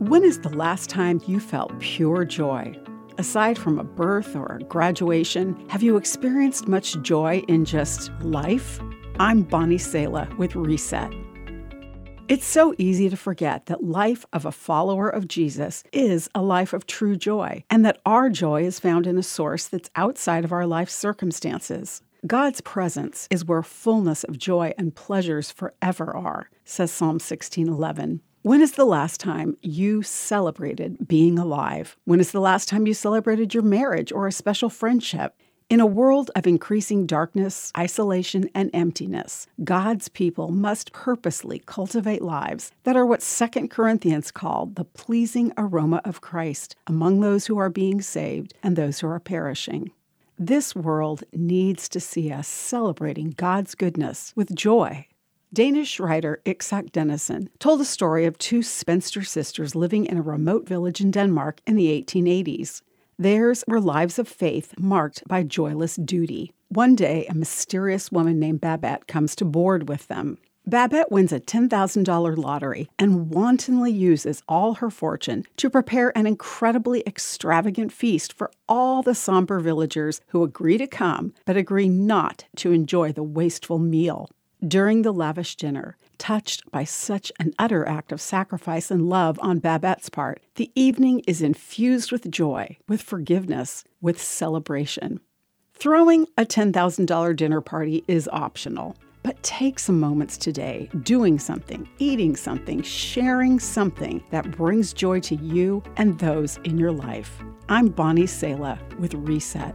When is the last time you felt pure joy? Aside from a birth or a graduation, have you experienced much joy in just life? I'm Bonnie Sala with Reset. It's so easy to forget that life of a follower of Jesus is a life of true joy, and that our joy is found in a source that's outside of our life circumstances. God's presence is where fullness of joy and pleasures forever are, says Psalm 16:11. When is the last time you celebrated being alive? When is the last time you celebrated your marriage or a special friendship? In a world of increasing darkness, isolation, and emptiness, God's people must purposely cultivate lives that are what 2 Corinthians called the pleasing aroma of Christ among those who are being saved and those who are perishing. This world needs to see us celebrating God's goodness with joy Danish writer Isak Dinesen told a story of two spinster sisters living in a remote village in Denmark in the 1880s. Theirs were lives of faith marked by joyless duty. One day, a mysterious woman named Babette comes to board with them. Babette wins a $10,000 lottery and wantonly uses all her fortune to prepare an incredibly extravagant feast for all the somber villagers who agree to come but agree not to enjoy the wasteful meal. During the lavish dinner, touched by such an utter act of sacrifice and love on Babette's part, the evening is infused with joy, with forgiveness, with celebration. Throwing a $10,000 dinner party is optional, but take some moments today doing something, eating something, sharing something that brings joy to you and those in your life. I'm Bonnie Sala with Reset.